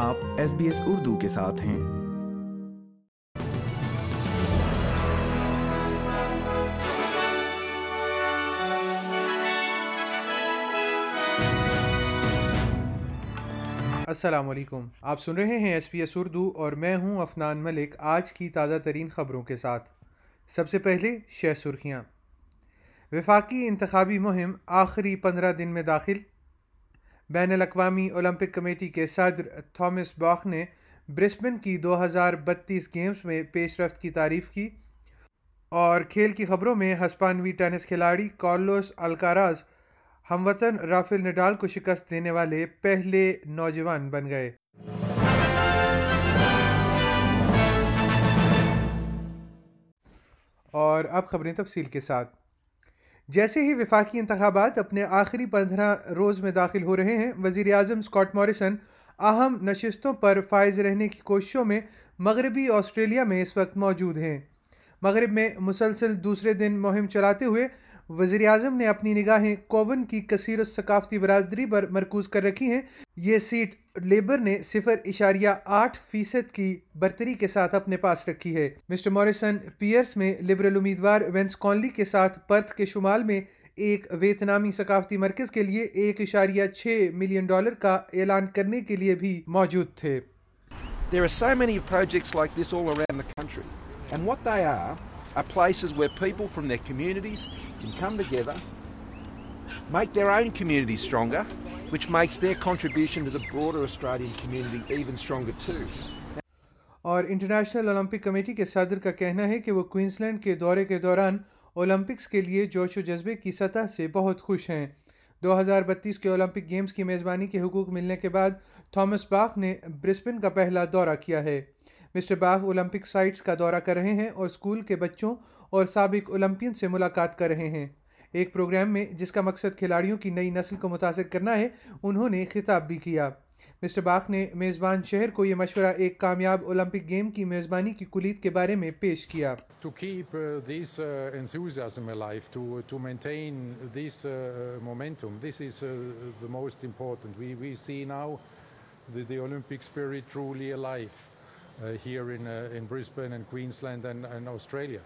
آپ S B S Urdu کے ساتھ ہیں۔ السلام علیکم۔ آپ سن رہے ہیں ایس پی ایس اردو اور میں ہوں افنان ملک آج کی تازہ ترین خبروں کے ساتھ۔ سب سے پہلے شہ سرخیاں۔ وفاقی انتخابی مہم آخری پندرہ دن میں داخل۔ بین الاقوامی اولمپک کمیٹی کے صدر تھامس باخ نے برسبن کی دو ہزار بتیس گیمز میں پیش رفت کی تعریف کی اور کھیل کی خبروں میں ہسپانوی ٹینس کھلاڑی کارلوس الکاراز ہم وطن رافیل نڈال کو شکست دینے والے پہلے نوجوان بن گئے۔ اور اب خبریں تفصیل کے ساتھ۔ جیسے ہی وفاقی انتخابات اپنے آخری پندرہ روز میں داخل ہو رہے ہیں وزیر اعظم اسکاٹ موریسن اہم نشستوں پر فائز رہنے کی کوششوں میں مغربی آسٹریلیا میں اس وقت موجود ہیں۔ مغرب میں مسلسل دوسرے دن مہم چلاتے ہوئے وزیر اعظم نے اپنی نگاہیں کوون کی کثیر ثقافتی برادری پر مرکوز کر رکھی ہیں یہ سیٹ لیبر نے صفر اشاریہ آٹھ فیصد کی برتری کے ساتھ اپنے پاس رکھی ہے مسٹر موریسن پیئرس میں لبرل امیدوار وینس کونلی کے ساتھ پرتھ کے شمال میں ایک ویتنامی ثقافتی مرکز کے لیے ایک اشاریہ چھ ملین ڈالر کا اعلان کرنے کے لیے بھی موجود تھے There are so many projects like this all around the country. And what they are are places where people from their communities can come together, make their own communities stronger, which makes their contribution to the broader Australian community even stronger too. اور international Olympic committee کے صدر کا کہنا ہے کہ وہ coins land کے دورے کے دوران اولمپکس کے لیے جوش و جذبے کی سطح سے بہت خوش ہیں دو ہزار بتیس کے اولمپک گیمز کی میزبانی کے حقوق ملنے کے بعد تھامس باخ نے برسبن کا پہلا دورہ کیا ہے مسٹر باغ اولمپک سائٹس کا دورہ کر رہے ہیں اور اسکول کے بچوں اور سابق اولمپین سے ملاقات کر رہے ہیں ایک پروگرام میں جس کا مقصد کھلاڑیوں کی نئی نسل کو متاثر کرنا ہے انہوں نے خطاب بھی کیا مسٹر باغ نے میزبان شہر کو یہ مشورہ ایک کامیاب اولمپک گیم کی میزبانی کی کلید کے بارے میں پیش کیا to keep uh, this uh, enthusiasm alive, to uh, to maintain this uh, momentum. This is uh, the most important. We we see now the, the Olympic spirit truly alive Uh, here in, uh, in Brisbane and Queensland and, and Australia.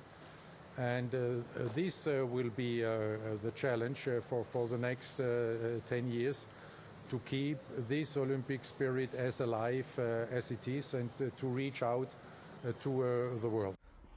And uh, this will be the challenge for, for the next 10 years to keep this Olympic spirit as alive as it is and to reach out to the world.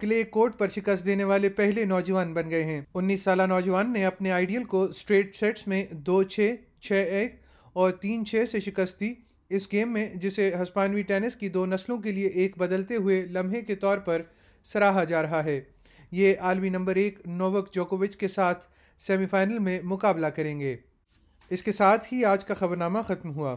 Clay court پر شکست دینے والے پہلے نوجوان بن گئے ہیں۔ انیس سالہ نوجوان نے اپنے آئیڈیل کو اسٹریٹ سیٹس میں دو چھ چھ ایک اور تین چھ سے شکست دی۔ اس گیم میں، جسے ہسپانوی ٹینس کی دو نسلوں کے لیے ایک بدلتے ہوئے لمحے کے طور پر سراہا جا رہا ہے۔ یہ عالمی نمبر ایک نووک جوکووچ کے ساتھ سیمی فائنل میں مقابلہ کریں گے۔ اس کے ساتھ ہی آج کا خبرنامہ ختم ہوا۔